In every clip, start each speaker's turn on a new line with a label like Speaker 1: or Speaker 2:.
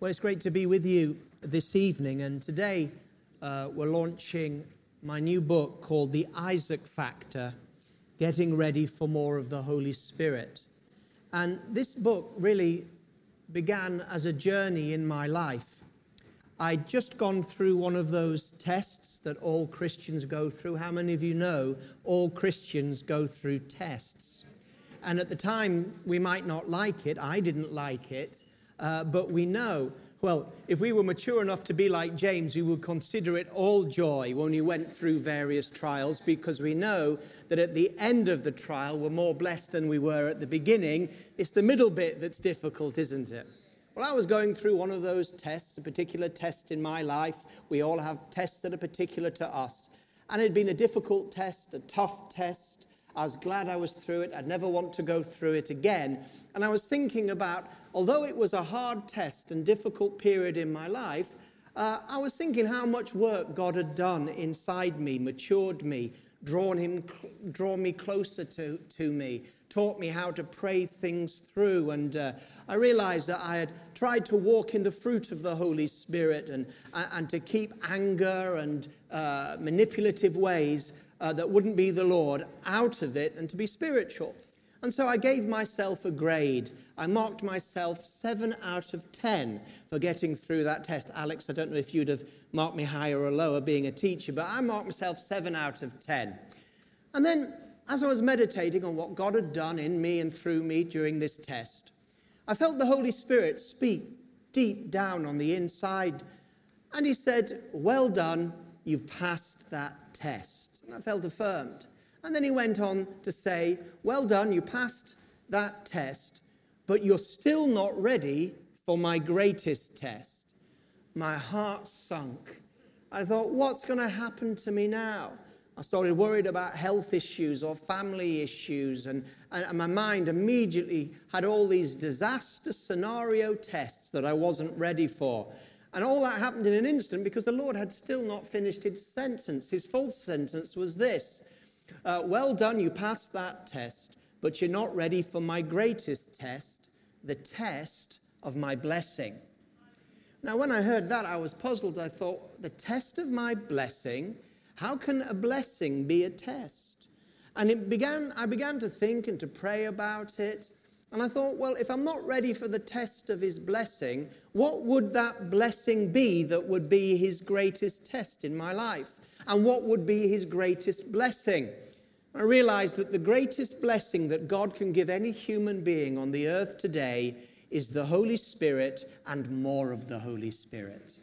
Speaker 1: Well, it's great to be with you this evening, and today uh, we're launching my new book called The Isaac Factor Getting Ready for More of the Holy Spirit. And this book really began as a journey in my life. I'd just gone through one of those tests that all Christians go through. How many of you know all Christians go through tests? And at the time, we might not like it. I didn't like it. Uh, but we know, well, if we were mature enough to be like James, we would consider it all joy when we went through various trials because we know that at the end of the trial, we're more blessed than we were at the beginning. It's the middle bit that's difficult, isn't it? Well, I was going through one of those tests, a particular test in my life. We all have tests that are particular to us. And it had been a difficult test, a tough test. I was glad I was through it. I'd never want to go through it again. And I was thinking about, although it was a hard test and difficult period in my life, uh, I was thinking how much work God had done inside me, matured me, drawn him, drawn me closer to, to me, taught me how to pray things through. And uh, I realized that I had tried to walk in the fruit of the Holy Spirit and, and to keep anger and uh, manipulative ways uh, that wouldn't be the Lord out of it and to be spiritual. And so I gave myself a grade. I marked myself seven out of 10 for getting through that test. Alex, I don't know if you'd have marked me higher or lower being a teacher, but I marked myself seven out of 10. And then, as I was meditating on what God had done in me and through me during this test, I felt the Holy Spirit speak deep down on the inside. And He said, Well done, you've passed that test. And I felt affirmed. And then he went on to say, Well done, you passed that test, but you're still not ready for my greatest test. My heart sunk. I thought, What's going to happen to me now? I started worried about health issues or family issues, and, and my mind immediately had all these disaster scenario tests that I wasn't ready for. And all that happened in an instant because the Lord had still not finished his sentence. His full sentence was this uh, Well done, you passed that test, but you're not ready for my greatest test, the test of my blessing. Now, when I heard that, I was puzzled. I thought, The test of my blessing? How can a blessing be a test? And it began, I began to think and to pray about it. And I thought, well, if I'm not ready for the test of his blessing, what would that blessing be that would be his greatest test in my life? And what would be his greatest blessing? I realized that the greatest blessing that God can give any human being on the earth today is the Holy Spirit and more of the Holy Spirit.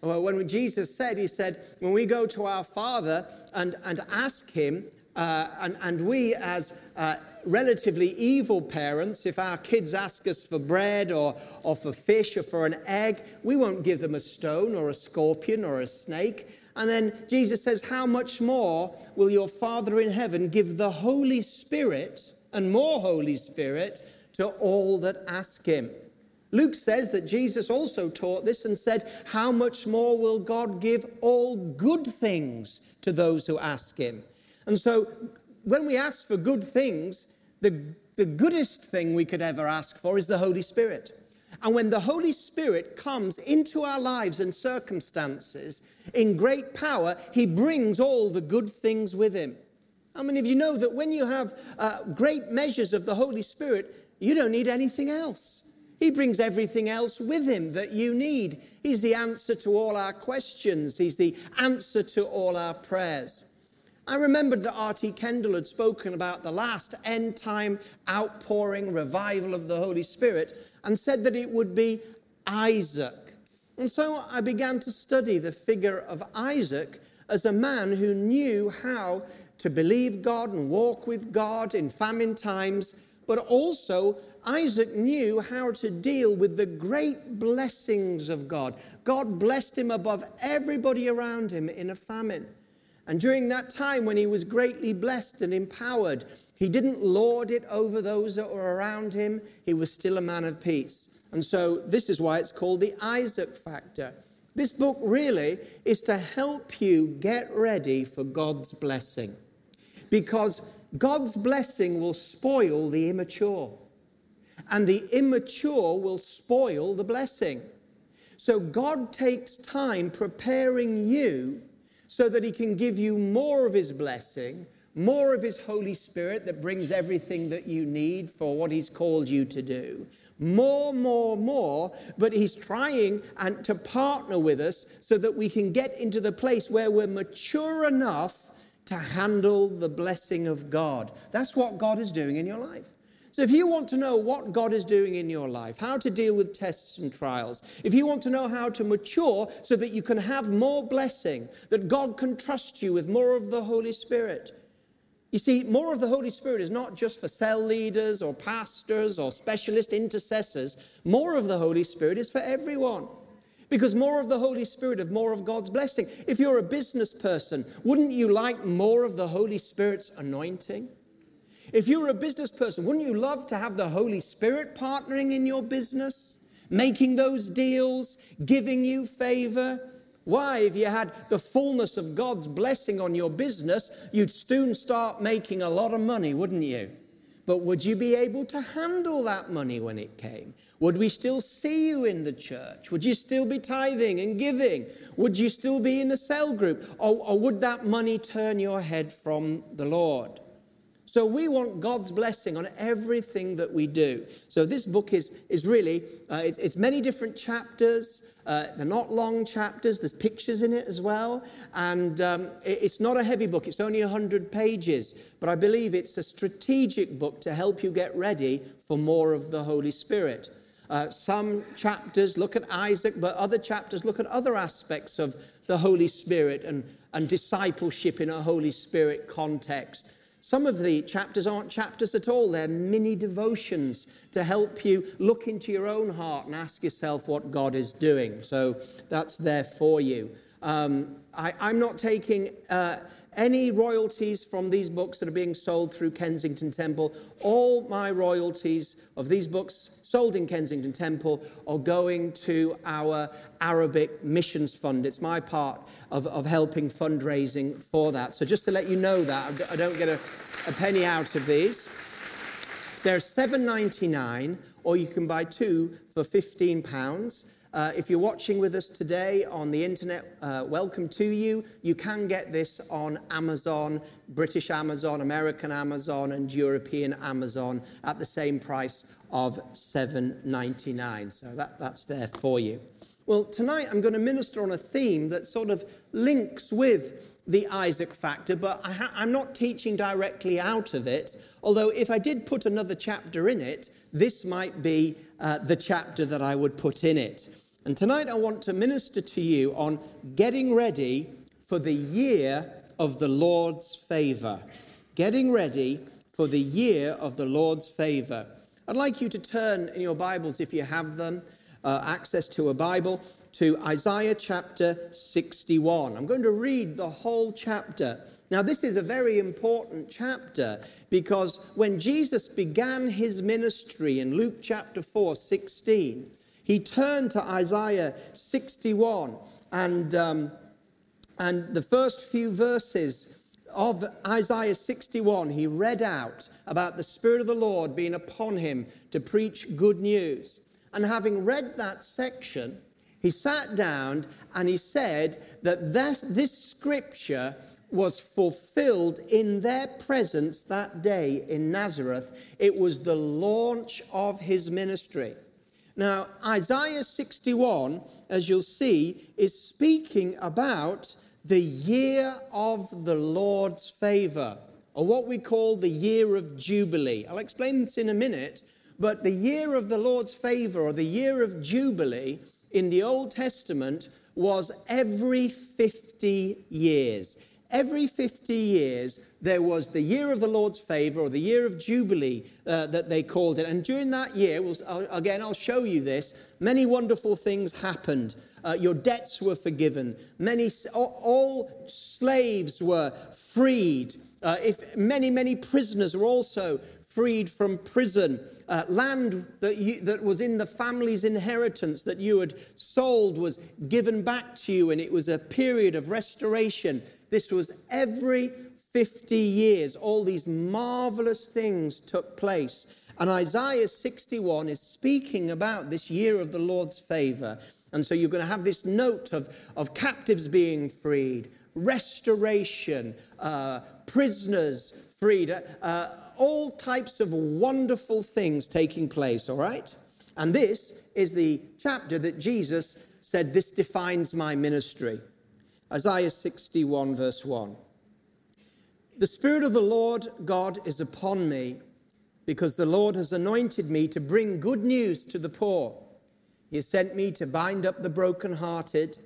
Speaker 1: Well, when Jesus said, He said, when we go to our Father and, and ask Him, uh, and, and we as uh, relatively evil parents, if our kids ask us for bread or, or for fish or for an egg, we won't give them a stone or a scorpion or a snake. And then Jesus says, How much more will your Father in heaven give the Holy Spirit and more Holy Spirit to all that ask him? Luke says that Jesus also taught this and said, How much more will God give all good things to those who ask him? And so when we ask for good things, the, the goodest thing we could ever ask for is the Holy Spirit. And when the Holy Spirit comes into our lives and circumstances in great power, he brings all the good things with him. How many of you know that when you have uh, great measures of the Holy Spirit, you don't need anything else? He brings everything else with him that you need. He's the answer to all our questions, he's the answer to all our prayers. I remembered that R.T. Kendall had spoken about the last end time outpouring revival of the Holy Spirit and said that it would be Isaac. And so I began to study the figure of Isaac as a man who knew how to believe God and walk with God in famine times, but also Isaac knew how to deal with the great blessings of God. God blessed him above everybody around him in a famine. And during that time when he was greatly blessed and empowered, he didn't lord it over those that were around him. He was still a man of peace. And so this is why it's called the Isaac factor. This book really is to help you get ready for God's blessing. Because God's blessing will spoil the immature, and the immature will spoil the blessing. So God takes time preparing you so that He can give you more of His blessing, more of His Holy Spirit that brings everything that you need for what He's called you to do. More, more, more. But He's trying and to partner with us so that we can get into the place where we're mature enough to handle the blessing of God. That's what God is doing in your life. So, if you want to know what God is doing in your life, how to deal with tests and trials, if you want to know how to mature so that you can have more blessing, that God can trust you with more of the Holy Spirit. You see, more of the Holy Spirit is not just for cell leaders or pastors or specialist intercessors. More of the Holy Spirit is for everyone. Because more of the Holy Spirit of more of God's blessing. If you're a business person, wouldn't you like more of the Holy Spirit's anointing? If you were a business person, wouldn't you love to have the Holy Spirit partnering in your business, making those deals, giving you favor? Why, if you had the fullness of God's blessing on your business, you'd soon start making a lot of money, wouldn't you? But would you be able to handle that money when it came? Would we still see you in the church? Would you still be tithing and giving? Would you still be in the cell group? Or, or would that money turn your head from the Lord? So we want God's blessing on everything that we do. So this book is, is really, uh, it's, it's, many different chapters. Uh, they're not long chapters. There's pictures in it as well. And um, it, it's not a heavy book. It's only 100 pages. But I believe it's a strategic book to help you get ready for more of the Holy Spirit. Uh, some chapters look at Isaac, but other chapters look at other aspects of the Holy Spirit and, and discipleship in a Holy Spirit context. Some of the chapters aren't chapters at all, they're mini devotions to help you look into your own heart and ask yourself what God is doing. So that's there for you. Um, I, am not taking uh, any royalties from these books that are being sold through Kensington Temple. All my royalties of these books sold in Kensington Temple or going to our Arabic Missions Fund. It's my part of, of helping fundraising for that. So just to let you know that, I don't get a, a penny out of these. They're $7.99, or you can buy two for £15. Uh, if you're watching with us today on the internet, uh, welcome to you. You can get this on Amazon, British Amazon, American Amazon, and European Amazon at the same price of $7.99. So that, that's there for you. Well, tonight I'm going to minister on a theme that sort of links with the Isaac factor, but I am not teaching directly out of it. Although, if I did put another chapter in it, this might be uh, the chapter that I would put in it. And tonight I want to minister to you on getting ready for the year of the Lord's favor. Getting ready for the year of the Lord's favor. I'd like you to turn in your Bibles, if you have them, uh, access to a Bible to Isaiah chapter 61. I'm going to read the whole chapter. Now, this is a very important chapter because when Jesus began his ministry in Luke chapter 4 16, he turned to Isaiah 61 and, um, and the first few verses of Isaiah 61, he read out about the Spirit of the Lord being upon him to preach good news. And having read that section, he sat down and he said that this, this scripture was fulfilled in their presence that day in Nazareth. It was the launch of his ministry. Now, Isaiah 61, as you'll see, is speaking about the year of the Lord's favor, or what we call the year of Jubilee. I'll explain this in a minute, but the year of the Lord's favor or the year of Jubilee in the Old Testament was every 50 years. Every 50 years, there was the year of the Lord's favor or the year of Jubilee uh, that they called it. And during that year, we'll, again, I'll show you this, many wonderful things happened. Uh, your debts were forgiven, many, all, slaves were freed. Uh, if many, many prisoners were also freed from prison. Uh, land that, you, that was in the family's inheritance that you had sold was given back to you, and it was a period of restoration. This was every 50 years. All these marvelous things took place. And Isaiah 61 is speaking about this year of the Lord's favor. And so you're going to have this note of, of captives being freed, restoration, uh, prisoners freed, uh, uh, all types of wonderful things taking place, all right? And this is the chapter that Jesus said, This defines my ministry. Isaiah 61, verse 1. The Spirit of the Lord God is upon me because the Lord has anointed me to bring good news to the poor. He has sent me to bind up the brokenhearted,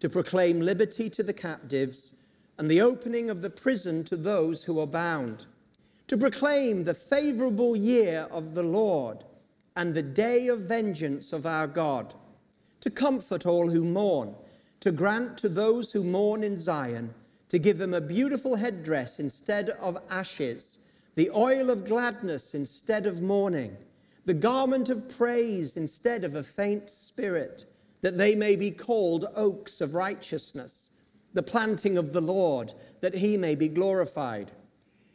Speaker 1: to proclaim liberty to the captives, and the opening of the prison to those who are bound, to proclaim the favorable year of the Lord and the day of vengeance of our God, to comfort all who mourn, to grant to those who mourn in Zion, to give them a beautiful headdress instead of ashes, the oil of gladness instead of mourning the garment of praise instead of a faint spirit, that they may be called oaks of righteousness, the planting of the Lord, that he may be glorified.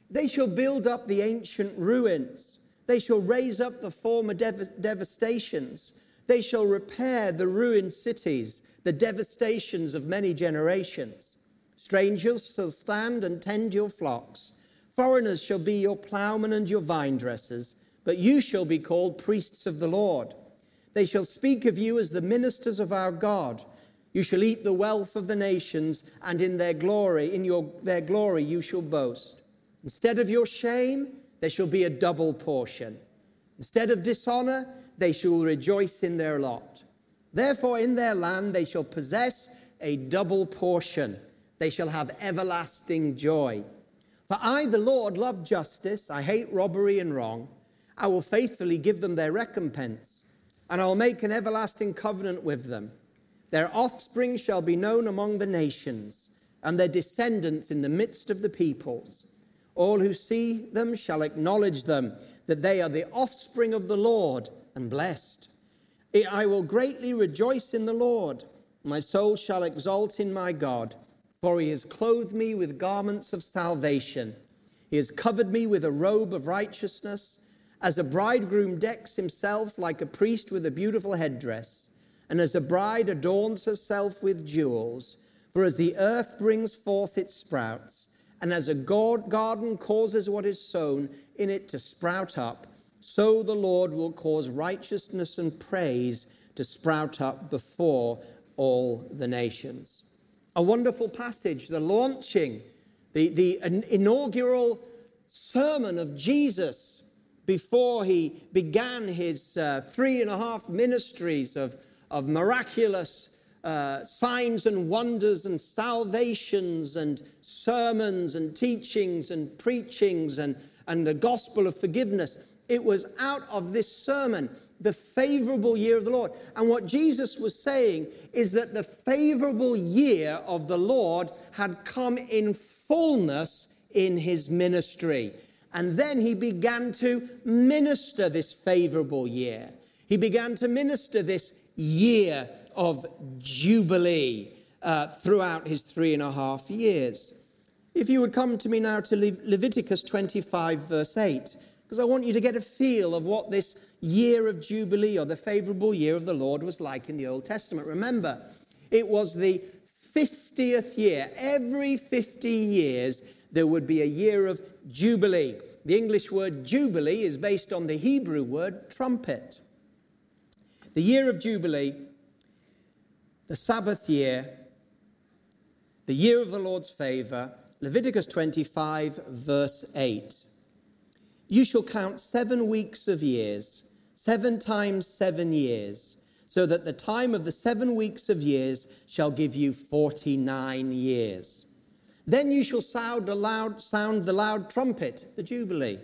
Speaker 1: They shall build up the ancient ruins. They shall raise up the former dev- devastations. They shall repair the ruined cities, the devastations of many generations. Strangers shall stand and tend your flocks. Foreigners shall be your plowmen and your vine dressers but you shall be called priests of the Lord. They shall speak of you as the ministers of our God. You shall eat the wealth of the nations, and in their glory, in your, their glory, you shall boast. Instead of your shame, there shall be a double portion. Instead of dishonor, they shall rejoice in their lot. Therefore, in their land, they shall possess a double portion. They shall have everlasting joy. For I, the Lord, love justice. I hate robbery and wrong. I will faithfully give them their recompense, and I will make an everlasting covenant with them. Their offspring shall be known among the nations, and their descendants in the midst of the peoples. All who see them shall acknowledge them, that they are the offspring of the Lord, and blessed. I will greatly rejoice in the Lord. My soul shall exult in my God, for he has clothed me with garments of salvation. He has covered me with a robe of righteousness as a bridegroom decks himself like a priest with a beautiful headdress, and as a bride adorns herself with jewels, for as the earth brings forth its sprouts, and as a God garden causes what is sown in it to sprout up, so the Lord will cause righteousness and praise to sprout up before all the nations. A wonderful passage, the launching, the, the inaugural sermon of Jesus before he began his uh, three and a half ministries of, of miraculous uh, signs and wonders and salvations and sermons and teachings and preachings and, and the gospel of forgiveness. It was out of this sermon, the favorable year of the Lord. And what Jesus was saying is that the favorable year of the Lord had come in fullness in his ministry. And then he began to minister this favorable year. He began to minister this year of Jubilee uh, throughout his three and a half years. If you would come to me now to Le- Leviticus 25, verse 8, because I want you to get a feel of what this year of Jubilee or the favorable year of the Lord was like in the Old Testament. Remember, it was the 50th year. Every 50 years, there would be a year of Jubilee. The English word Jubilee is based on the Hebrew word trumpet. The year of Jubilee, the Sabbath year, the year of the Lord's favor, Leviticus 25, verse 8. You shall count seven weeks of years, seven times seven years, so that the time of the seven weeks of years shall give you 49 years. Then you shall sound, sound the loud trumpet, the Jubilee.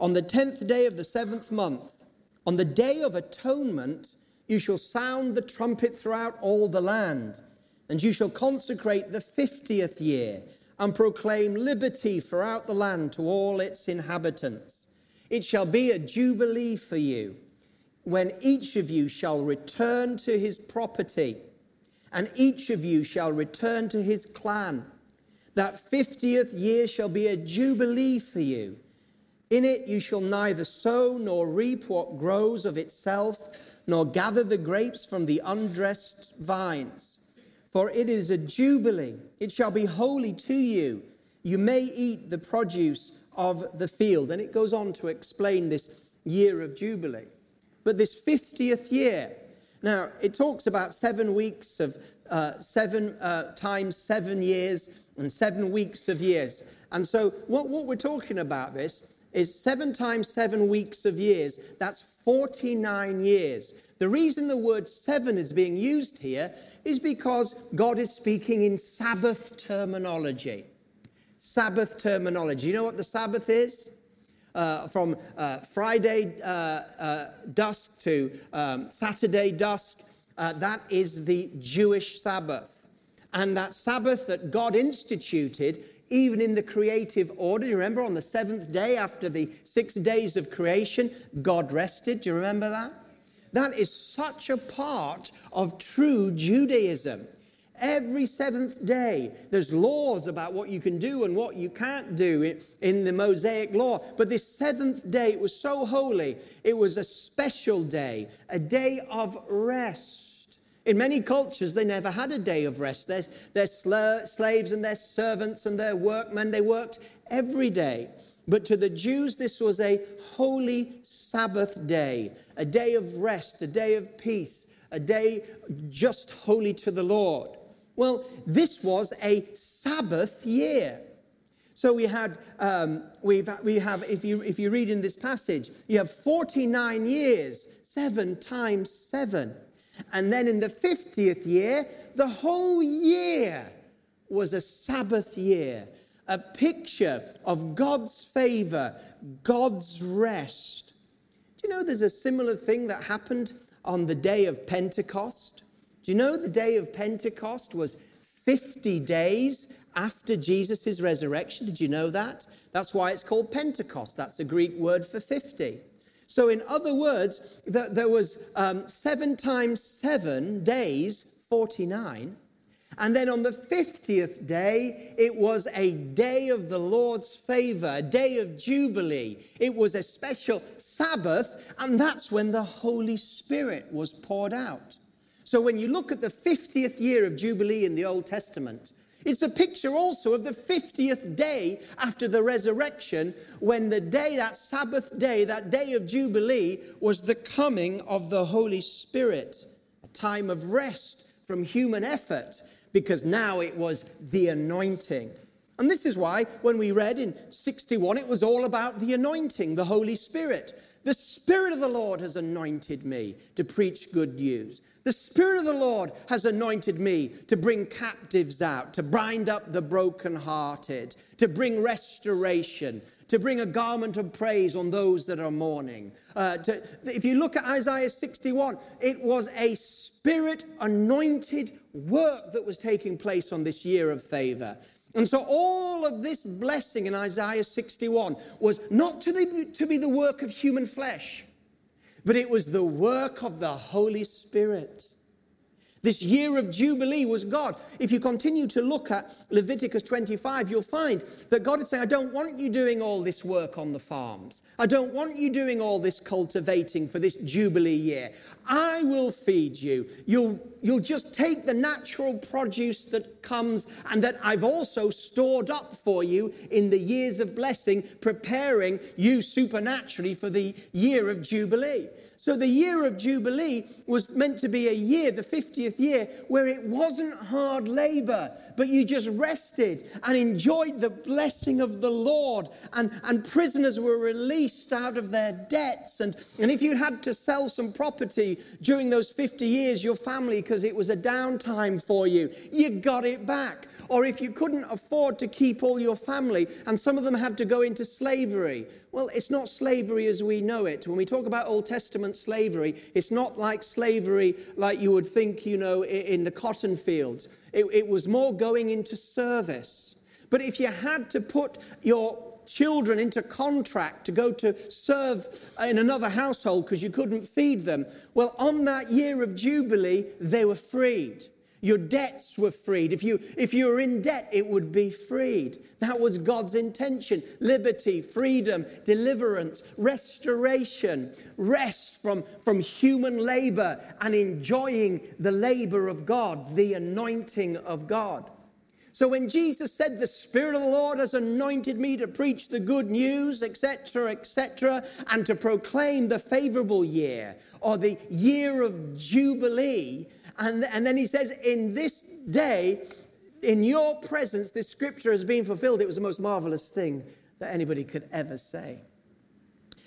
Speaker 1: On the tenth day of the seventh month, on the day of atonement, you shall sound the trumpet throughout all the land, and you shall consecrate the fiftieth year and proclaim liberty throughout the land to all its inhabitants. It shall be a jubilee for you when each of you shall return to his property, and each of you shall return to his clan that 50th year shall be a jubilee for you. In it you shall neither sow nor reap what grows of itself, nor gather the grapes from the undressed vines. For it is a jubilee, it shall be holy to you. You may eat the produce of the field. And it goes on to explain this year of Jubilee. But this 50th year, now it talks about seven weeks of uh, seven uh, times seven years and seven weeks of years. And so what, what we're talking about this is seven times seven weeks of years. That's 49 years. The reason the word seven is being used here is because God is speaking in Sabbath terminology. Sabbath terminology. You know what the Sabbath is? Uh, from uh, Friday uh, uh dusk to um, Saturday dusk, uh, that is the Jewish Sabbath. And that Sabbath that God instituted, even in the creative order, you remember on the seventh day after the six days of creation, God rested. Do you remember that? That is such a part of true Judaism. Every seventh day, there's laws about what you can do and what you can't do in the Mosaic law. But this seventh day, it was so holy. It was a special day, a day of rest. In many cultures, they never had a day of rest. Their, their slaves and their servants and their workmen, they worked every day. But to the Jews, this was a holy Sabbath day, a day of rest, a day of peace, a day just holy to the Lord. Well, this was a Sabbath year. So we had, um, we've, we have, if you, if you read in this passage, you have 49 years, seven times seven. And then in the 50th year, the whole year was a Sabbath year, a picture of God's favor, God's rest. Do you know there's a similar thing that happened on the day of Pentecost? Do you know the day of Pentecost was 50 days after Jesus' resurrection? Did you know that? That's why it's called Pentecost. That's a Greek word for 50. So, in other words, there was um, seven times seven days, 49. And then on the 50th day, it was a day of the Lord's favor, a day of Jubilee. It was a special Sabbath, and that's when the Holy Spirit was poured out. So when you look at the 50th year of Jubilee in the Old Testament, it's a picture also of the 50th day after the resurrection, when the day, that Sabbath day, that day of Jubilee, was the coming of the Holy Spirit, a time of rest from human effort, because now it was the anointing. And this is why, when we read in 61, it was all about the anointing, the Holy Spirit. The Spirit of the Lord has anointed me to preach good news. The Spirit of the Lord has anointed me to bring captives out, to bind up the brokenhearted, to bring restoration, to bring a garment of praise on those that are mourning. Uh, to, if you look at Isaiah 61, it was a Spirit anointed work that was taking place on this year of favor. And so all of this blessing in Isaiah 61 was not to be, to be the work of human flesh, but it was the work of the Holy Spirit. This year of Jubilee was God. If you continue to look at Leviticus 25, you'll find that God is saying, I don't want you doing all this work on the farms. I don't want you doing all this cultivating for this Jubilee year. I will feed you. You'll, you'll just take the natural produce that comes and that I've also stored up for you in the years of blessing, preparing you supernaturally for the year of Jubilee. So the year of Jubilee was meant to be a year, the 50th year, where it wasn't hard labor, but you just rested and enjoyed the blessing of the Lord. And, and prisoners were released out of their debts. And, and if you had to sell some property during those 50 years, your family, because it was a downtime for you, you got it back. Or if you couldn't afford to keep all your family and some of them had to go into slavery, well, it's not slavery as we know it. When we talk about Old Testament slavery, it's not like slavery like you would think, you know, in the cotton fields. It, it was more going into service. But if you had to put your children into contract to go to serve in another household because you couldn't feed them, well, on that year of Jubilee, they were freed. Your debts were freed. If you, if you were in debt, it would be freed. That was God's intention liberty, freedom, deliverance, restoration, rest from, from human labor, and enjoying the labor of God, the anointing of God. So when Jesus said, The Spirit of the Lord has anointed me to preach the good news, etc., etc., and to proclaim the favorable year or the year of Jubilee, and, and then he says, In this day, in your presence, this scripture has been fulfilled. It was the most marvelous thing that anybody could ever say.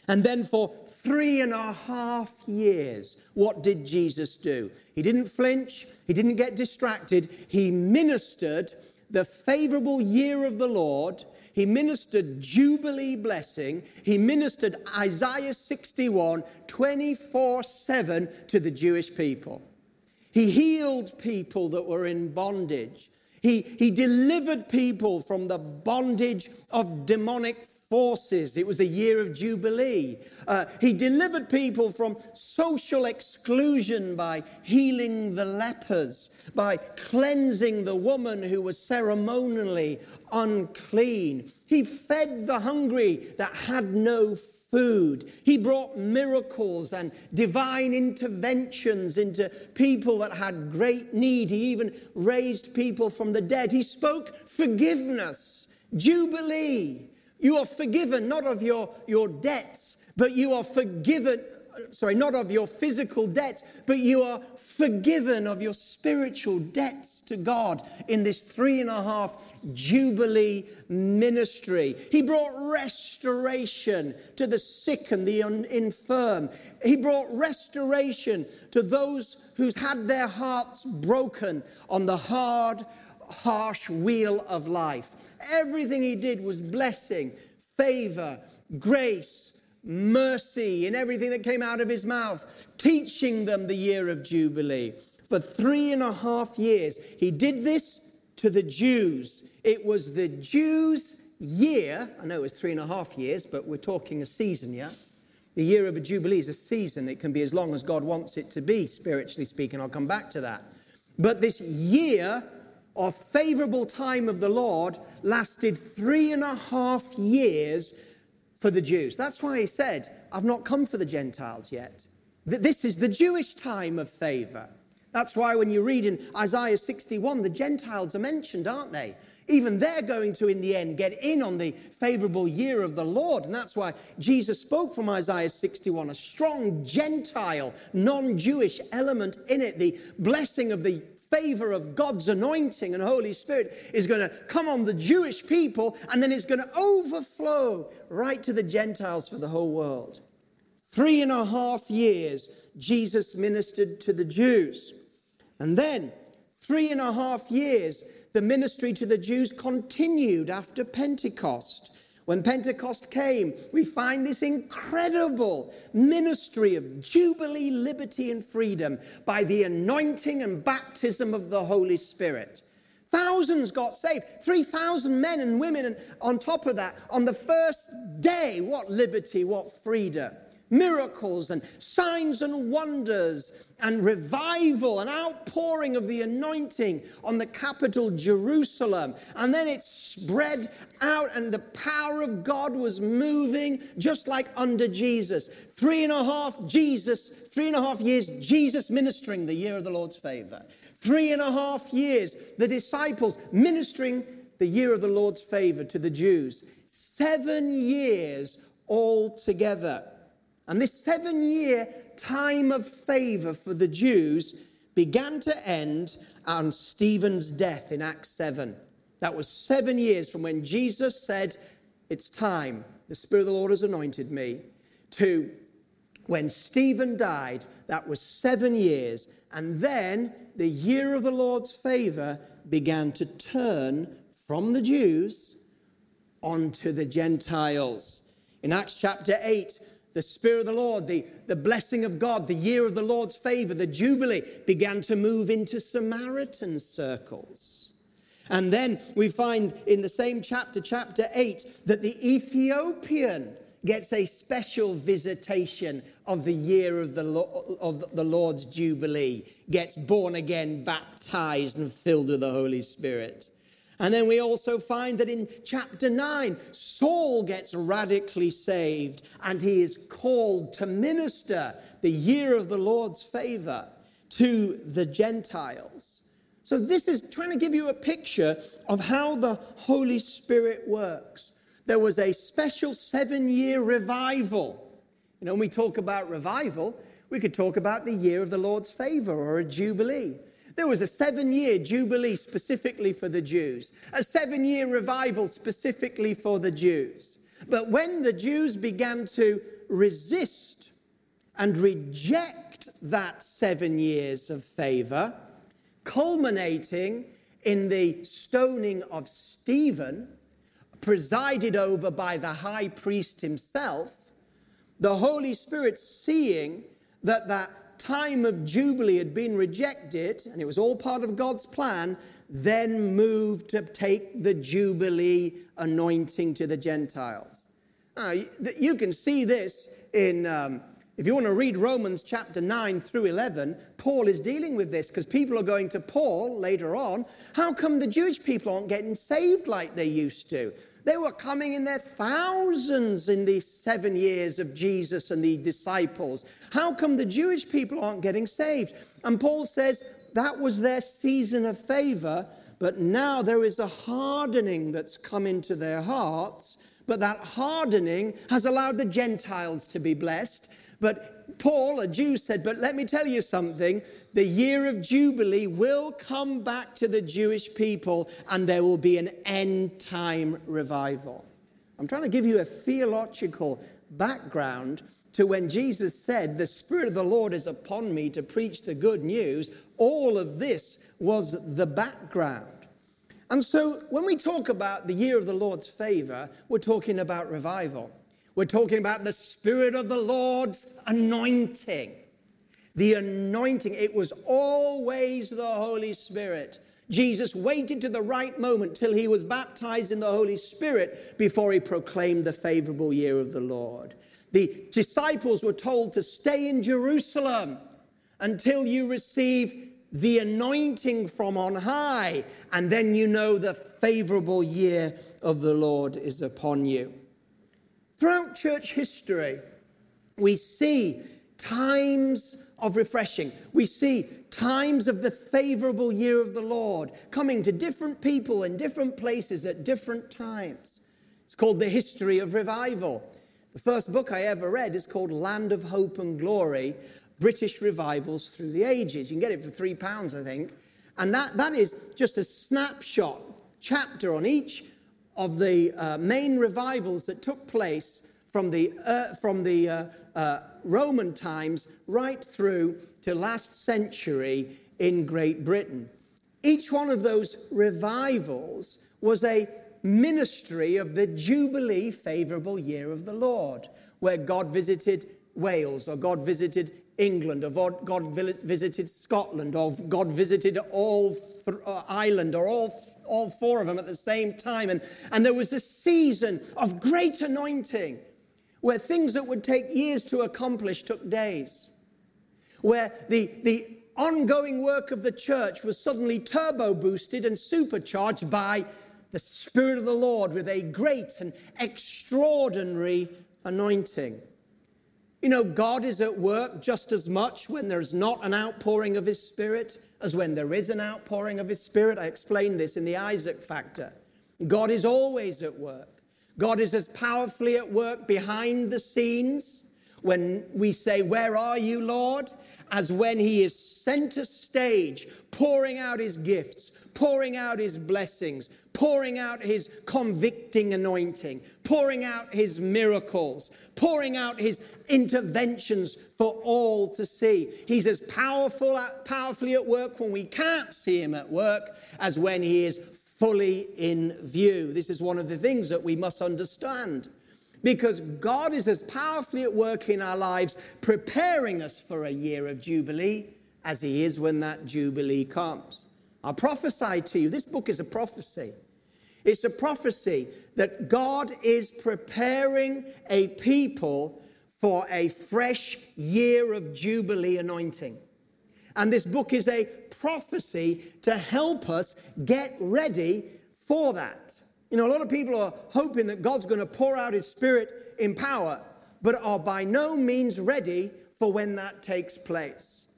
Speaker 1: And then for three and a half years, what did Jesus do? He didn't flinch, he didn't get distracted, he ministered the favorable year of the Lord. He ministered Jubilee blessing. He ministered Isaiah 61 24 7 to the Jewish people. He healed people that were in bondage. He, he delivered people from the bondage of demonic forces. It was a year of Jubilee. Uh, he delivered people from social exclusion by healing the lepers, by cleansing the woman who was ceremonially unclean. He fed the hungry that had no food. He brought miracles and divine interventions into people that had great need. He even raised people from the dead. He spoke forgiveness, jubilee. You are forgiven not of your, your debts, but you are forgiven, sorry, not of your physical debts, but you are forgiven of your spiritual debts to God in this three and a half Jubilee ministry. He brought restoration to the sick and the infirm. He brought restoration to those who's had their hearts broken on the hard, harsh wheel of life. Everything he did was blessing, favor, grace, mercy in everything that came out of his mouth, teaching them the year of Jubilee. For three and a half years, he did this to the Jews. It was the Jews' year. I know it was three and a half years, but we're talking a season, yeah? The year of a Jubilee is a season. It can be as long as God wants it to be, spiritually speaking. I'll come back to that. But this year or favorable time of the Lord lasted three and a half years for the Jews. That's why he said, I've not come for the Gentiles yet. This is the Jewish time of favor. That's why when you read in Isaiah 61, the Gentiles are mentioned, aren't they? Even they're going to, in the end, get in on the favorable year of the Lord. And that's why Jesus spoke from Isaiah 61, a strong Gentile, non Jewish element in it, the blessing of the favor of God's anointing and Holy Spirit is going to come on the Jewish people and then it's going to overflow right to the Gentiles for the whole world. Three and a half years, Jesus ministered to the Jews. And then, three and a half years, the ministry to the Jews continued after Pentecost. When Pentecost came, we find this incredible ministry of jubilee, liberty, and freedom by the anointing and baptism of the Holy Spirit. Thousands got saved, 3,000 men and women, and on top of that, on the first day, what liberty, what freedom miracles and signs and wonders and revival and outpouring of the anointing on the capital Jerusalem. And then it spread out, and the power of God was moving just like under Jesus. Three and a half Jesus, three and a half years, Jesus ministering the year of the Lord's favor. Three and a half years, the disciples ministering the year of the Lord's favor to the Jews. Seven years all together. And this seven year time of favor for the Jews began to end on Stephen's death in Acts 7. That was seven years from when Jesus said, It's time, the Spirit of the Lord has anointed me, to when Stephen died. That was seven years. And then the year of the Lord's favor began to turn from the Jews onto the Gentiles. In Acts chapter 8, the Spirit of the Lord, the, the blessing of God, the year of the Lord's favor, the Jubilee began to move into Samaritan circles. And then we find in the same chapter, chapter 8, that the Ethiopian gets a special visitation of the year of the, of the Lord's Jubilee, gets born again, baptized, and filled with the Holy Spirit. And then we also find that in chapter 9, Saul gets radically saved and he is called to minister the year of the Lord's favor to the Gentiles. So, this is trying to give you a picture of how the Holy Spirit works. There was a special seven year revival. You know, when we talk about revival, we could talk about the year of the Lord's favor or a jubilee. There was a seven year jubilee specifically for the Jews, a seven year revival specifically for the Jews. But when the Jews began to resist and reject that seven years of favor, culminating in the stoning of Stephen, presided over by the high priest himself, the Holy Spirit seeing that that time of Jubilee had been rejected, and it was all part of God's plan, then moved to take the Jubilee anointing to the Gentiles. Now, you can see this in, um, if you want to read Romans chapter 9 through 11, Paul is dealing with this because people are going to Paul later on. How come the Jewish people aren't getting saved like they used to? They were coming in their thousands in these seven years of Jesus and the disciples. How come the Jewish people aren't getting saved? And Paul says that was their season of favor, but now there is a hardening that's come into their hearts. But that hardening has allowed the Gentiles to be blessed. But Paul, a Jew, said, But let me tell you something the year of Jubilee will come back to the Jewish people and there will be an end time revival. I'm trying to give you a theological background to when Jesus said, The Spirit of the Lord is upon me to preach the good news. All of this was the background. And so when we talk about the year of the Lord's favor, we're talking about revival. We're talking about the Spirit of the Lord's anointing. The anointing, it was always the Holy Spirit. Jesus waited to the right moment till he was baptized in the Holy Spirit before he proclaimed the favorable year of the Lord. The disciples were told to stay in Jerusalem until you receive the anointing from on high, and then you know the favorable year of the Lord is upon you. Throughout church history, we see times of refreshing. We see times of the favorable year of the Lord coming to different people in different places at different times. It's called The History of Revival. The first book I ever read is called Land of Hope and Glory British Revivals Through the Ages. You can get it for three pounds, I think. And that, that is just a snapshot chapter on each of the uh, main revivals that took place from the, uh, from the uh, uh, Roman times right through to last century in Great Britain. Each one of those revivals was a ministry of the Jubilee favorable year of the Lord, where God visited Wales or God visited England or God visited Scotland or God visited all th- uh, Ireland or all all four of them at the same time. And, and there was a season of great anointing where things that would take years to accomplish took days, where the, the ongoing work of the church was suddenly turbo boosted and supercharged by the Spirit of the Lord with a great and extraordinary anointing. You know, God is at work just as much when there's not an outpouring of His Spirit as when there is an outpouring of His Spirit. I explained this in the Isaac factor. God is always at work. God is as powerfully at work behind the scenes when we say, Where are you, Lord? as when He is center stage, pouring out His gifts, pouring out His blessings, pouring out His convicting anointing, pouring out His miracles, pouring out His interventions for all to see. He's as powerful, powerfully at work when we can't see Him at work as when He is fully in view. This is one of the things that we must understand. Because God is as powerfully at work in our lives, preparing us for a year of Jubilee as He is when that Jubilee comes. I prophesy to you, this book is a prophecy. It's a prophecy that God is preparing a people for a fresh year of Jubilee anointing. And this book is a prophecy to help us get ready for that. You know, a lot of people are hoping that God's going to pour out his spirit in power, but are by no means ready for when that takes place.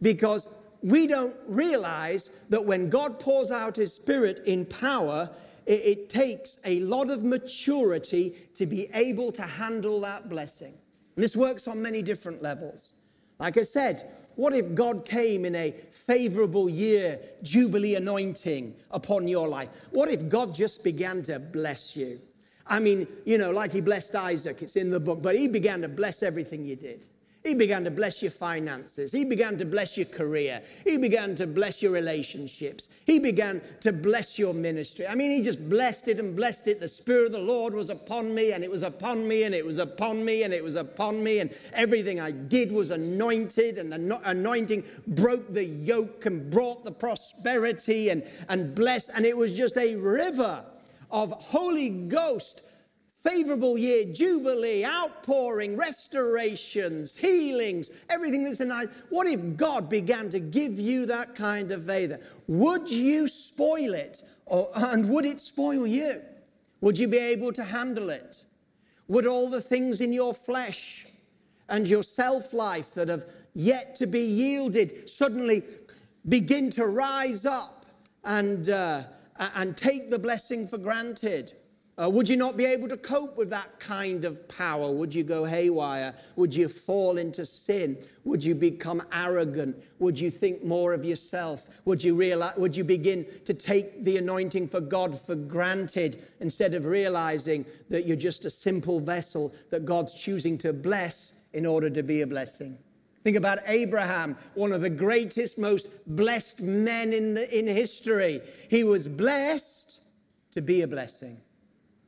Speaker 1: Because we don't realize that when God pours out his spirit in power, it, it takes a lot of maturity to be able to handle that blessing. And this works on many different levels. Like I said, what if God came in a favorable year, Jubilee anointing upon your life? What if God just began to bless you? I mean, you know, like he blessed Isaac, it's in the book, but he began to bless everything you did. He began to bless your finances. He began to bless your career. He began to bless your relationships. He began to bless your ministry. I mean, he just blessed it and blessed it. The Spirit of the Lord was upon me, and it was upon me, and it was upon me, and it was upon me, and everything I did was anointed, and the anointing broke the yoke and brought the prosperity and, and blessed. And it was just a river of Holy Ghost favorable year, jubilee, outpouring, restorations, healings, everything that's in life. What if God began to give you that kind of favor? Would you spoil it or, and would it spoil you? Would you be able to handle it? Would all the things in your flesh and your self life that have yet to be yielded suddenly begin to rise up and, uh, and take the blessing for granted? Uh, would you not be able to cope with that kind of power? Would you go haywire? Would you fall into sin? Would you become arrogant? Would you think more of yourself? Would you realize, would you begin to take the anointing for God for granted instead of realizing that you're just a simple vessel that God's choosing to bless in order to be a blessing? Think about Abraham, one of the greatest, most blessed men in, the, in history. He was blessed to be a blessing.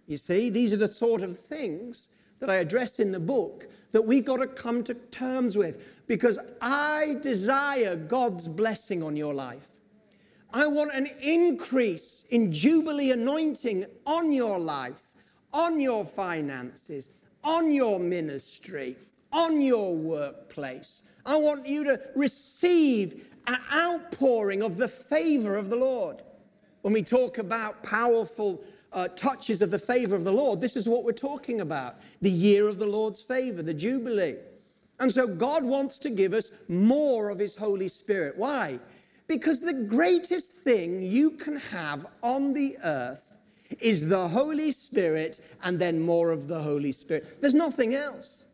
Speaker 1: You see, these are the sort of things that I address in the book that we've got to come to terms with because I desire God's blessing on your life. I want an increase in Jubilee anointing on your life, on your finances, on your ministry, on your workplace. I want you to receive an outpouring of the favor of the Lord. When we talk about powerful uh, touches of the favor of the Lord, this is what we're talking about the year of the Lord's favor, the Jubilee. And so God wants to give us more of His Holy Spirit. Why? Because the greatest thing you can have on the earth is the Holy Spirit and then more of the Holy Spirit. There's nothing else.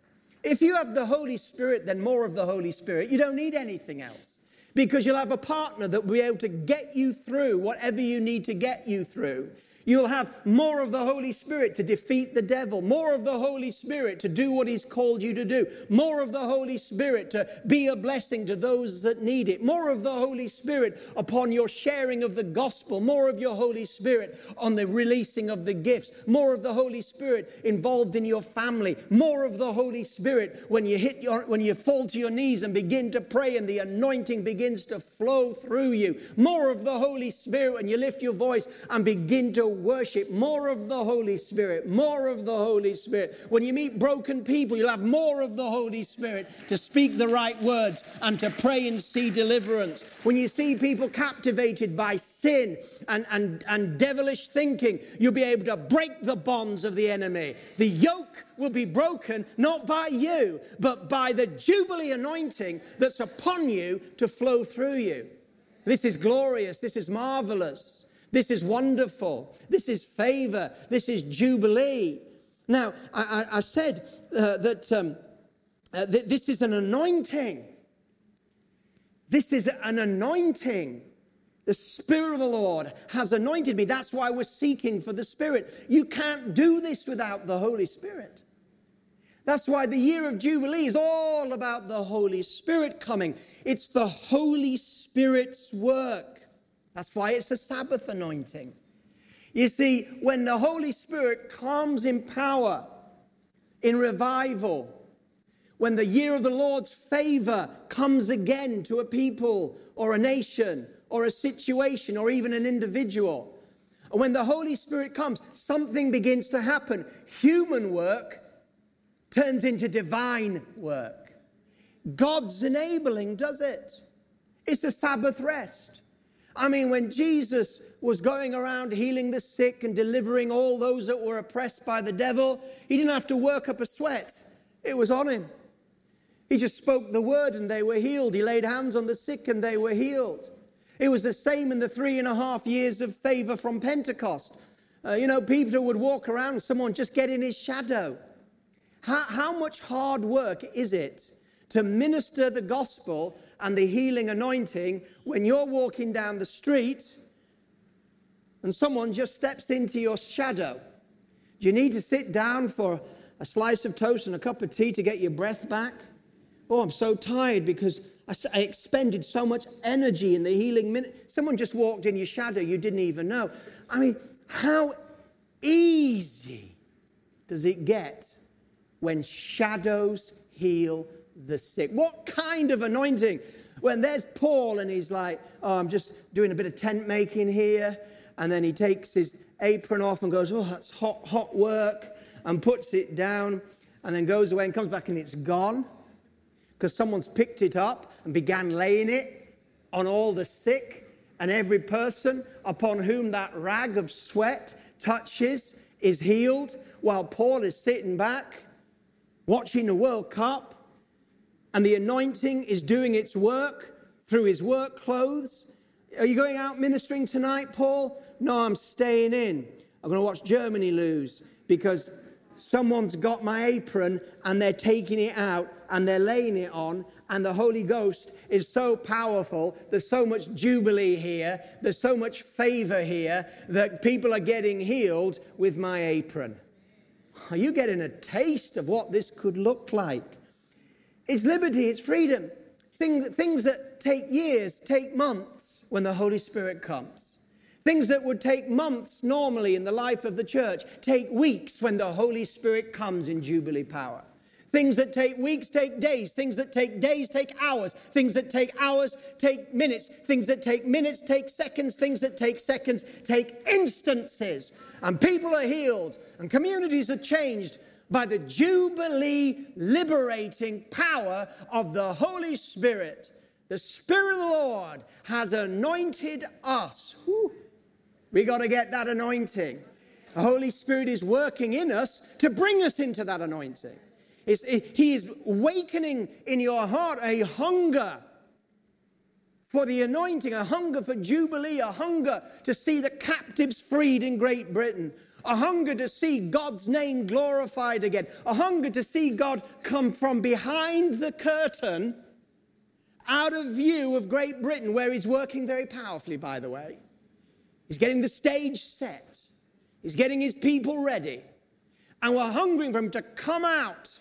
Speaker 1: If you have the Holy Spirit, then more of the Holy Spirit. You don't need anything else because you'll have a partner that will be able to get you through whatever you need to get you through. You'll have more of the Holy Spirit to defeat the devil, more of the Holy Spirit to do what He's called you to do, more of the Holy Spirit to be a blessing to those that need it, more of the Holy Spirit upon your sharing of the gospel, more of your Holy Spirit on the releasing of the gifts, more of the Holy Spirit involved in your family, more of the Holy Spirit when you hit your when you fall to your knees and begin to pray and the anointing begins to flow through you, more of the Holy Spirit when you lift your voice and begin to worship, more of the Holy Spirit, more of the Holy Spirit. When you meet broken people, you'll have more of the Holy Spirit to speak the right words and to pray and see deliverance. When you see people captivated by sin and, and, and devilish thinking, you'll be able to break the bonds of the enemy. The yoke will be broken not by you, but by the Jubilee anointing that's upon you to flow through you. This is glorious. This is marvelous. This is wonderful. This is favor. This is jubilee. Now, I, I, I said uh, that um, uh, th- this is an anointing. This is an anointing. The Spirit of the Lord has anointed me. That's why we're seeking for the Spirit. You can't do this without the Holy Spirit. That's why the year of Jubilee is all about the Holy Spirit coming. It's the Holy Spirit's work. That's why it's a Sabbath anointing. You see, when the Holy Spirit comes in power, in revival, when the year of the Lord's favor comes again to a people or a nation or a situation or even an individual, when the Holy Spirit comes, something begins to happen. Human work turns into divine work. God's enabling does it. It's the Sabbath rest. I mean, when Jesus was going around healing the sick and delivering all those that were oppressed by the devil, he didn't have to work up a sweat, it was on him. He just spoke the word and they were healed. He laid hands on the sick and they were healed. It was the same in the three and a half years of favor from Pentecost. Uh, you know, Peter would walk around, someone just get in his shadow. How, how much hard work is it to minister the gospel and the healing anointing when you're walking down the street and someone just steps into your shadow? Do you need to sit down for a slice of toast and a cup of tea to get your breath back? Oh, I'm so tired because I, expended so much energy in the healing minute. Someone just walked in your shadow you didn't even know. I mean, how easy does it get when shadows heal the sick? What kind of anointing? When there's Paul and he's like, oh, I'm just doing a bit of tent making here. And then he takes his apron off and goes, oh, that's hot, hot work, and puts it down, and then goes away and comes back and it's gone because someone's picked it up and began laying it on all the sick and every person upon whom that rag of sweat touches is healed while Paul is sitting back watching the World Cup and the anointing is doing its work through his work clothes. Are you going out ministering tonight, Paul? No, I'm staying in. I'm going to watch Germany lose because someone's got my apron and they're taking it out and they're laying it on, and the Holy Ghost is so powerful. There's so much jubilee here, there's so much favor here that people are getting healed with my apron. Are you getting a taste of what this could look like? It's liberty, it's freedom. Things, things that take years take months when the Holy Spirit comes. Things that would take months normally in the life of the church take weeks when the Holy Spirit comes in Jubilee power. Things that take weeks take days. Things that take days take hours. Things that take hours take minutes. Things that take minutes take seconds. Things that take seconds take instances. And people are healed and communities are changed by the Jubilee liberating power of the Holy Spirit. The Spirit of the Lord has anointed us. Whew we got to get that anointing. The Holy Spirit is working in us to bring us into that anointing. It, he is awakening in your heart a hunger for the anointing, a hunger for Jubilee, a hunger to see the captives freed in Great Britain, a hunger to see God's name glorified again, a hunger to see God come from behind the curtain out of view of Great Britain, where He's working very powerfully, by the way. He's getting the stage set. He's getting his people ready. And we're hungering for him to come out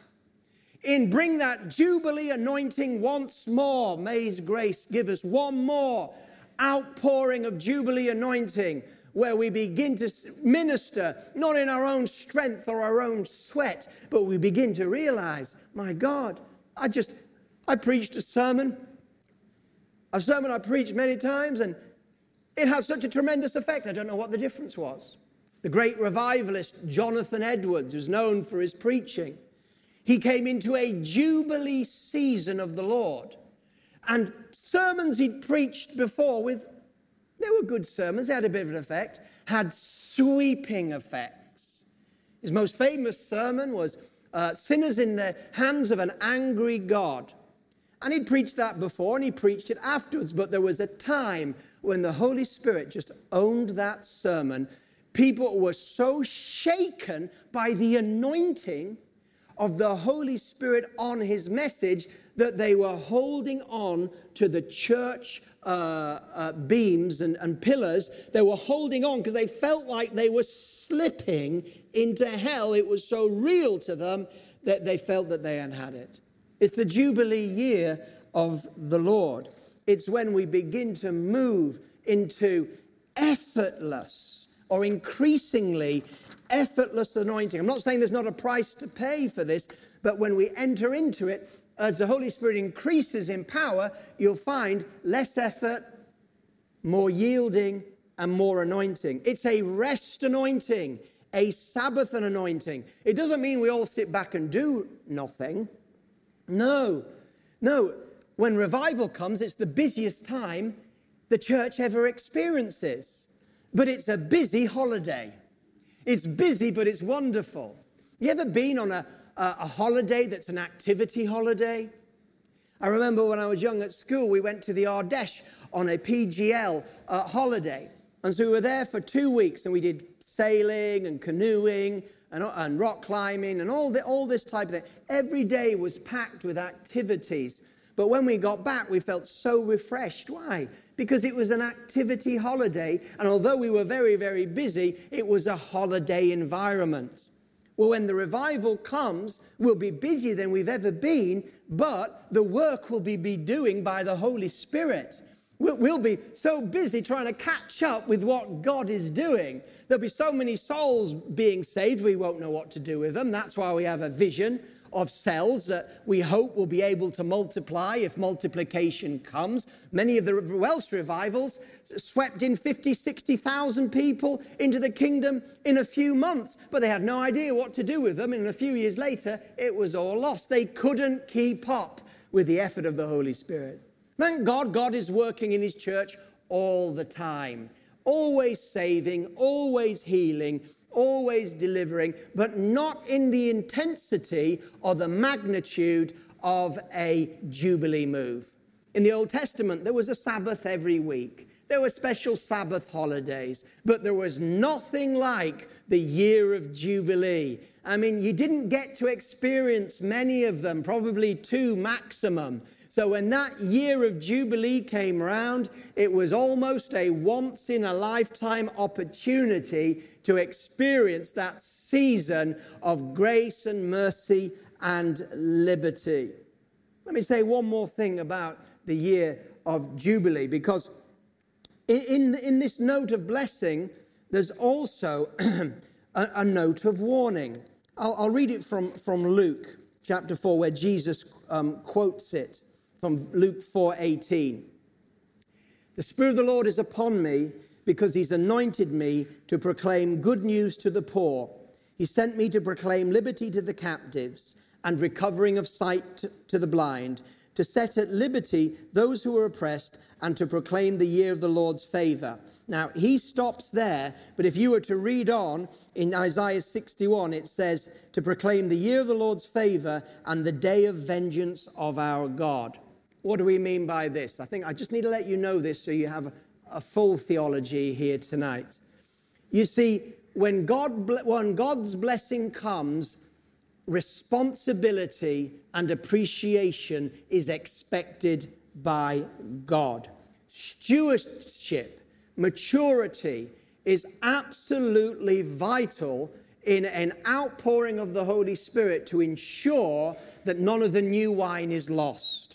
Speaker 1: and bring that Jubilee anointing once more. May his grace give us one more outpouring of Jubilee anointing where we begin to minister not in our own strength or our own sweat, but we begin to realize, my God, I just, I preached a sermon, a sermon I preached many times, and it had such a tremendous effect. I don't know what the difference was. The great revivalist Jonathan Edwards was known for his preaching. He came into a jubilee season of the Lord. And sermons he'd preached before with, they were good sermons, they had a bit of an effect, had sweeping effects. His most famous sermon was uh, Sinners in the Hands of an Angry God. And he'd preached that before and he preached it afterwards, but there was a time when the Holy Spirit just owned that sermon. People were so shaken by the anointing of the Holy Spirit on his message that they were holding on to the church uh, uh, beams and, and pillars. They were holding on because they felt like they were slipping into hell. It was so real to them that they felt that they had had it. It's the Jubilee year of the Lord. It's when we begin to move into effortless or increasingly effortless anointing. I'm not saying there's not a price to pay for this, but when we enter into it, as the Holy Spirit increases in power, you'll find less effort, more yielding, and more anointing. It's a rest anointing, a Sabbath anointing. It doesn't mean we all sit back and do nothing. No, no. When revival comes, it's the busiest time the church ever experiences. But it's a busy holiday. It's busy, but it's wonderful. You ever been on a, a, a holiday that's an activity holiday? I remember when I was young at school, we went to the Ardèche on a PGL uh, holiday. And so we were there for two weeks and we did sailing and canoeing and, and rock climbing and all, the, all this type of thing. Every day was packed with activities. But when we got back, we felt so refreshed. Why? Because it was an activity holiday. And although we were very, very busy, it was a holiday environment. Well, when the revival comes, we'll be busier than we've ever been, but the work will be, be doing by the Holy Spirit. We'll be so busy trying to catch up with what God is doing. There'll be so many souls being saved, we won't know what to do with them. That's why we have a vision of cells that we hope will be able to multiply if multiplication comes. Many of the Welsh revivals swept in 50, 60,000 people into the kingdom in a few months, but they had no idea what to do with them. And a few years later, it was all lost. They couldn't keep up with the effort of the Holy Spirit. Thank God, God is working in His church all the time, always saving, always healing, always delivering, but not in the intensity or the magnitude of a Jubilee move. In the Old Testament, there was a Sabbath every week. There were special Sabbath holidays, but there was nothing like the year of Jubilee. I mean, you didn't get to experience many of them, probably two maximum. So when that year of Jubilee came around, it was almost a once in a lifetime opportunity to experience that season of grace and mercy and liberty. Let me say one more thing about the year of Jubilee, because in, in this note of blessing, there's also a, a, note of warning. I'll, I'll, read it from, from Luke chapter 4, where Jesus um, quotes it from Luke 4:18. The Spirit of the Lord is upon me because he's anointed me to proclaim good news to the poor. He sent me to proclaim liberty to the captives and recovering of sight to the blind, to set at liberty those who are oppressed, and to proclaim the year of the Lord's favor. Now, he stops there, but if you were to read on in Isaiah 61, it says, to proclaim the year of the Lord's favor and the day of vengeance of our God. What do we mean by this? I think I just need to let you know this so you have a, full theology here tonight. You see, when, God, when God's blessing comes, responsibility and appreciation is expected by God. Stewardship, maturity is absolutely vital in an outpouring of the Holy Spirit to ensure that none of the new wine is lost.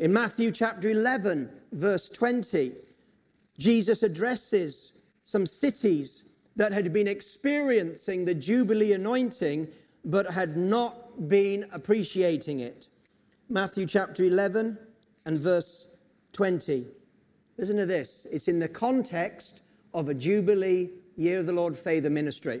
Speaker 1: In Matthew chapter 11, verse 20, Jesus addresses some cities that had been experiencing the Jubilee anointing but had not been appreciating it. Matthew chapter 11 and verse 20. Listen to this. It's in the context of a Jubilee Year of the Lord Favor ministry.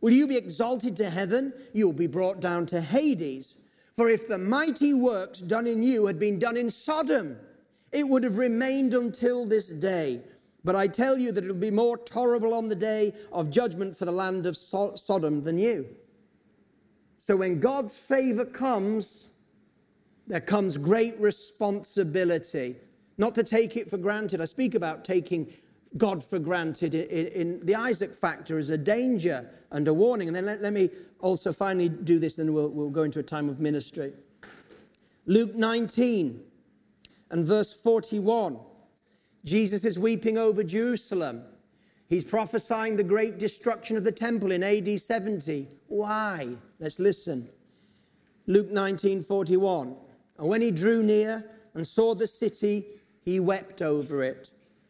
Speaker 1: Will you be exalted to heaven? You will be brought down to Hades. For if the mighty works done in you had been done in Sodom, it would have remained until this day. But I tell you that it will be more tolerable on the day of judgment for the land of so- Sodom than you. So when God's favor comes, there comes great responsibility. Not to take it for granted. I speak about taking God for granted. In, in, the Isaac factor is a danger and a warning. And then let, let me also finally do this, and we'll, we'll go into a time of ministry. Luke 19 and verse 41. Jesus is weeping over Jerusalem. He's prophesying the great destruction of the temple in AD 70. Why? Let's listen. Luke 19 41. And when he drew near and saw the city, he wept over it,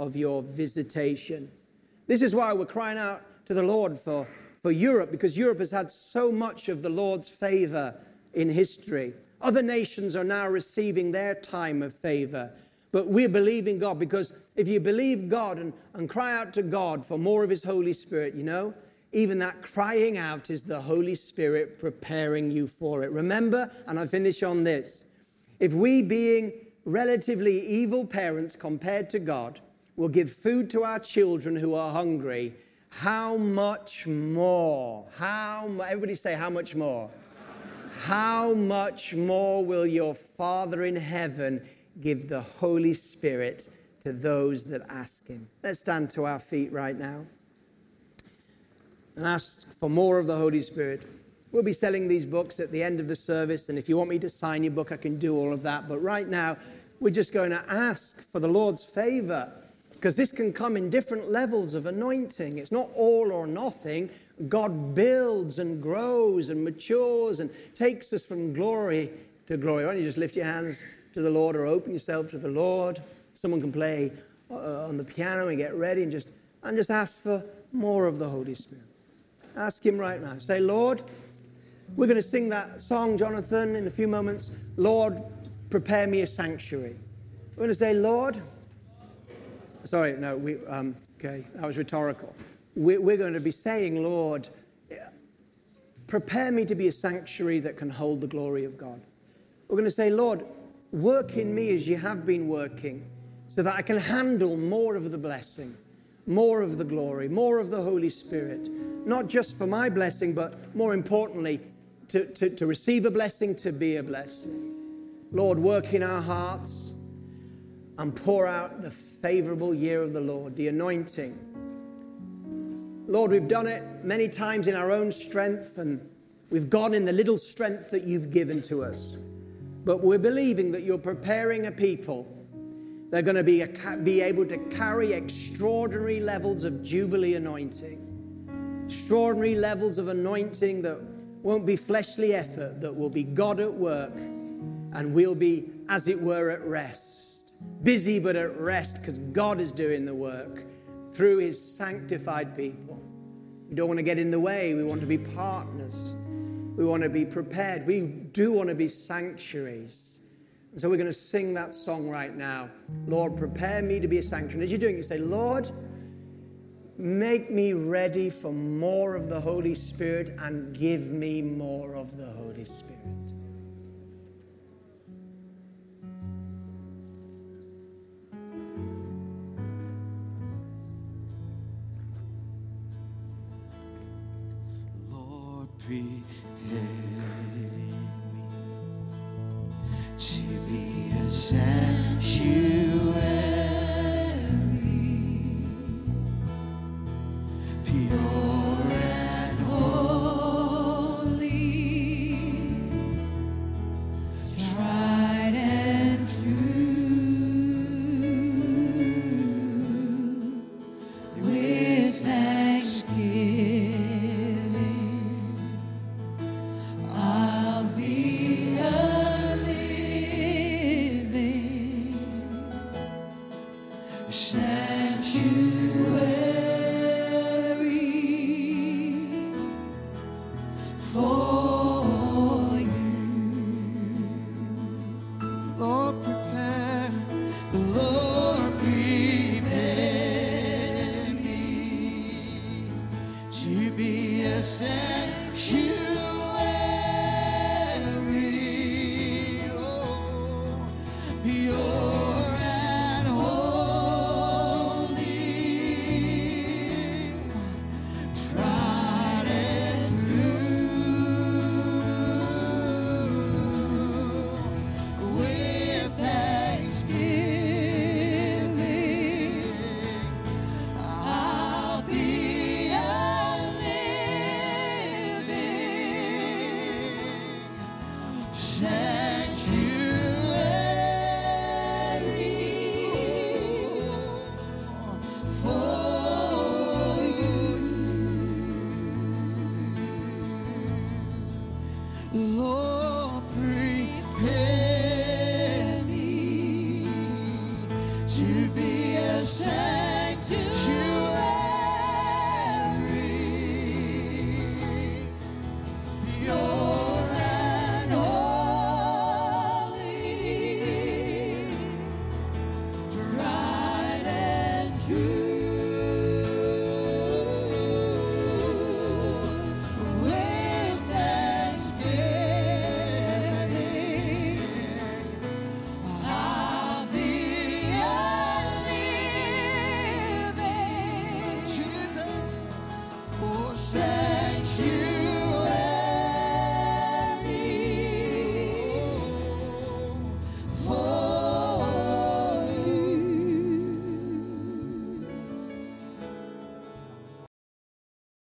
Speaker 1: of your visitation. This is why we're crying out to the Lord for, for Europe, because Europe has had so much of the Lord's favor in history. Other nations are now receiving their time of favor. But we're believing God because if you believe God and, and cry out to God for more of His Holy Spirit, you know, even that crying out is the Holy Spirit preparing you for it. Remember, and I finish on this if we, being relatively evil parents compared to God, will give food to our children who are hungry, how much more? How everybody say how much more? How much more will your Father in heaven give the Holy Spirit to those that ask Him. Let's stand to our feet right now and ask for more of the Holy Spirit. We'll be selling these books at the end of the service, and if you want me to sign your book, I can do all of that. But right now, we're just going to ask for the Lord's favor because this can come in different levels of anointing. It's not all or nothing. God builds and grows and matures and takes us from glory to glory. Why don't you just lift your hands to the Lord or open yourself to the Lord. Someone can play uh, on the piano and get ready and just and just ask for more of the Holy Spirit. Ask him right now. Say, Lord, we're going to sing that song, Jonathan, in a few moments. Lord, prepare me a sanctuary. We're going to say, Lord, sorry, no, we, um, okay, that was rhetorical. We're, we're going to be saying, Lord, prepare me to be a sanctuary that can hold the glory of God. We're going to say, Lord, Work in me as you have been working so that I can handle more of the blessing, more of the glory, more of the Holy Spirit, not just for my blessing, but more importantly, to, to, to receive a blessing, to be a blessing. Lord, work in our hearts and pour out the favorable year of the Lord, the anointing. Lord, we've done it many times in our own strength, and we've gone in the little strength that you've given to us. But we're believing that you're preparing a people they're going to be, a, be able to carry extraordinary levels of Jubilee anointing, extraordinary levels of anointing that won't be fleshly effort, that will be God at work, and we'll be, as it were, at rest. Busy but at rest because God is doing the work through his sanctified people. We don't want to get in the way, we want to be partners. We want to be prepared. We do want to be sanctuaries. And so we're going to sing that song right now. Lord, prepare me to be a sanctuary. And as you're doing it, you say, Lord, make me ready for more of the Holy Spirit and give me more of the Holy Spirit.